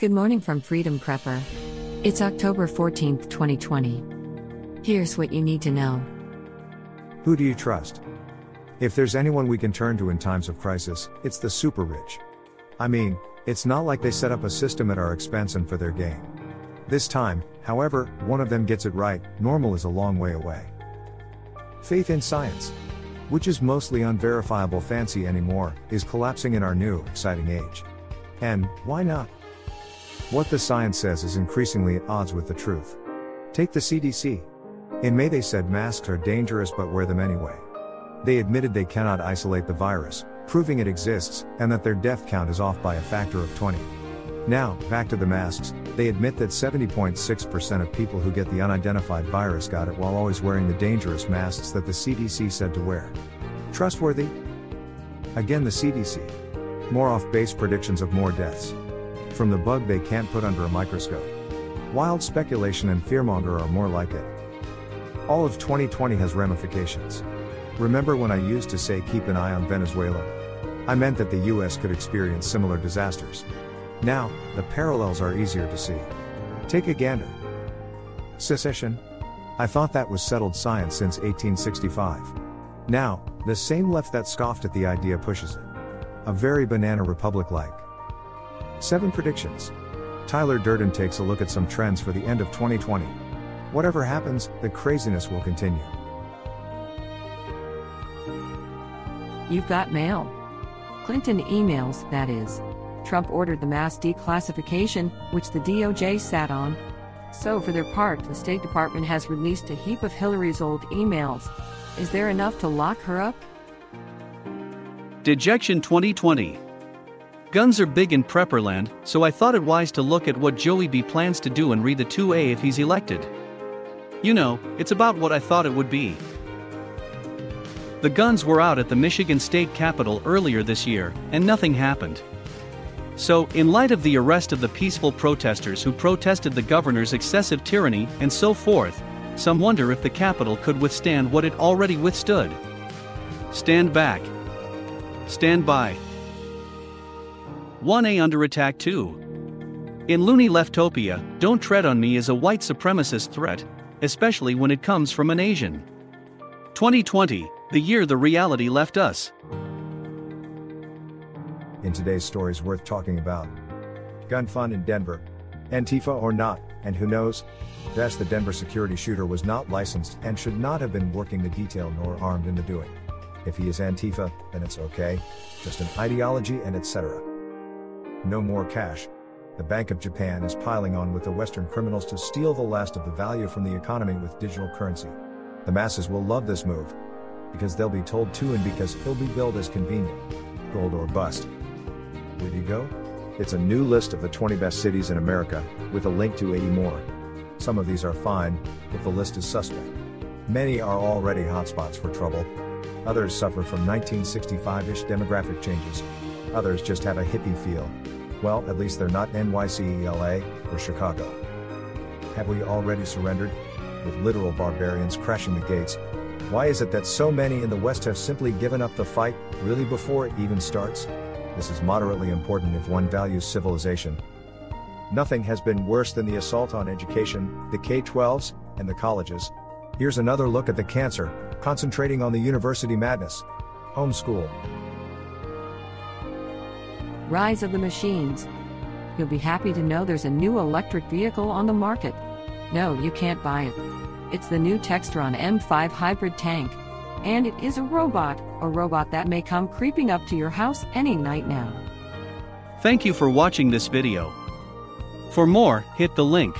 Good morning from Freedom Prepper. It's October 14th, 2020. Here's what you need to know. Who do you trust? If there's anyone we can turn to in times of crisis, it's the super rich. I mean, it's not like they set up a system at our expense and for their gain. This time, however, one of them gets it right, normal is a long way away. Faith in science, which is mostly unverifiable fancy anymore, is collapsing in our new, exciting age. And, why not? What the science says is increasingly at odds with the truth. Take the CDC. In May, they said masks are dangerous but wear them anyway. They admitted they cannot isolate the virus, proving it exists, and that their death count is off by a factor of 20. Now, back to the masks, they admit that 70.6% of people who get the unidentified virus got it while always wearing the dangerous masks that the CDC said to wear. Trustworthy? Again, the CDC. More off base predictions of more deaths from the bug they can't put under a microscope. Wild speculation and fearmonger are more like it. All of 2020 has ramifications. Remember when I used to say keep an eye on Venezuela? I meant that the US could experience similar disasters. Now, the parallels are easier to see. Take a gander. Secession? I thought that was settled science since 1865. Now, the same left that scoffed at the idea pushes it. A very banana republic like. 7 predictions. Tyler Durden takes a look at some trends for the end of 2020. Whatever happens, the craziness will continue. You've got mail. Clinton emails, that is. Trump ordered the mass declassification, which the DOJ sat on. So, for their part, the State Department has released a heap of Hillary's old emails. Is there enough to lock her up? Dejection 2020 Guns are big in prepperland, so I thought it wise to look at what Joey B plans to do and read the 2A if he's elected. You know, it's about what I thought it would be. The guns were out at the Michigan State Capitol earlier this year, and nothing happened. So, in light of the arrest of the peaceful protesters who protested the governor's excessive tyranny and so forth, some wonder if the Capitol could withstand what it already withstood. Stand back. Stand by. 1A under attack too. In loony leftopia, don't tread on me is a white supremacist threat, especially when it comes from an Asian. 2020, the year the reality left us. In today's stories worth talking about. Gun fun in Denver. Antifa or not, and who knows? Best the Denver security shooter was not licensed and should not have been working the detail nor armed in the doing. If he is Antifa, then it's okay, just an ideology and etc. No more cash. The Bank of Japan is piling on with the Western criminals to steal the last of the value from the economy with digital currency. The masses will love this move. Because they'll be told to and because it'll be billed as convenient. Gold or bust. Where do you go? It's a new list of the 20 best cities in America, with a link to 80 more. Some of these are fine, if the list is suspect. Many are already hotspots for trouble. Others suffer from 1965 ish demographic changes. Others just have a hippie feel. Well, at least they're not NYCELA or Chicago. Have we already surrendered? With literal barbarians crashing the gates. Why is it that so many in the West have simply given up the fight, really before it even starts? This is moderately important if one values civilization. Nothing has been worse than the assault on education, the K 12s, and the colleges. Here's another look at the cancer, concentrating on the university madness. Homeschool. Rise of the Machines. You'll be happy to know there's a new electric vehicle on the market. No, you can't buy it. It's the new Textron M5 hybrid tank. And it is a robot, a robot that may come creeping up to your house any night now. Thank you for watching this video. For more, hit the link.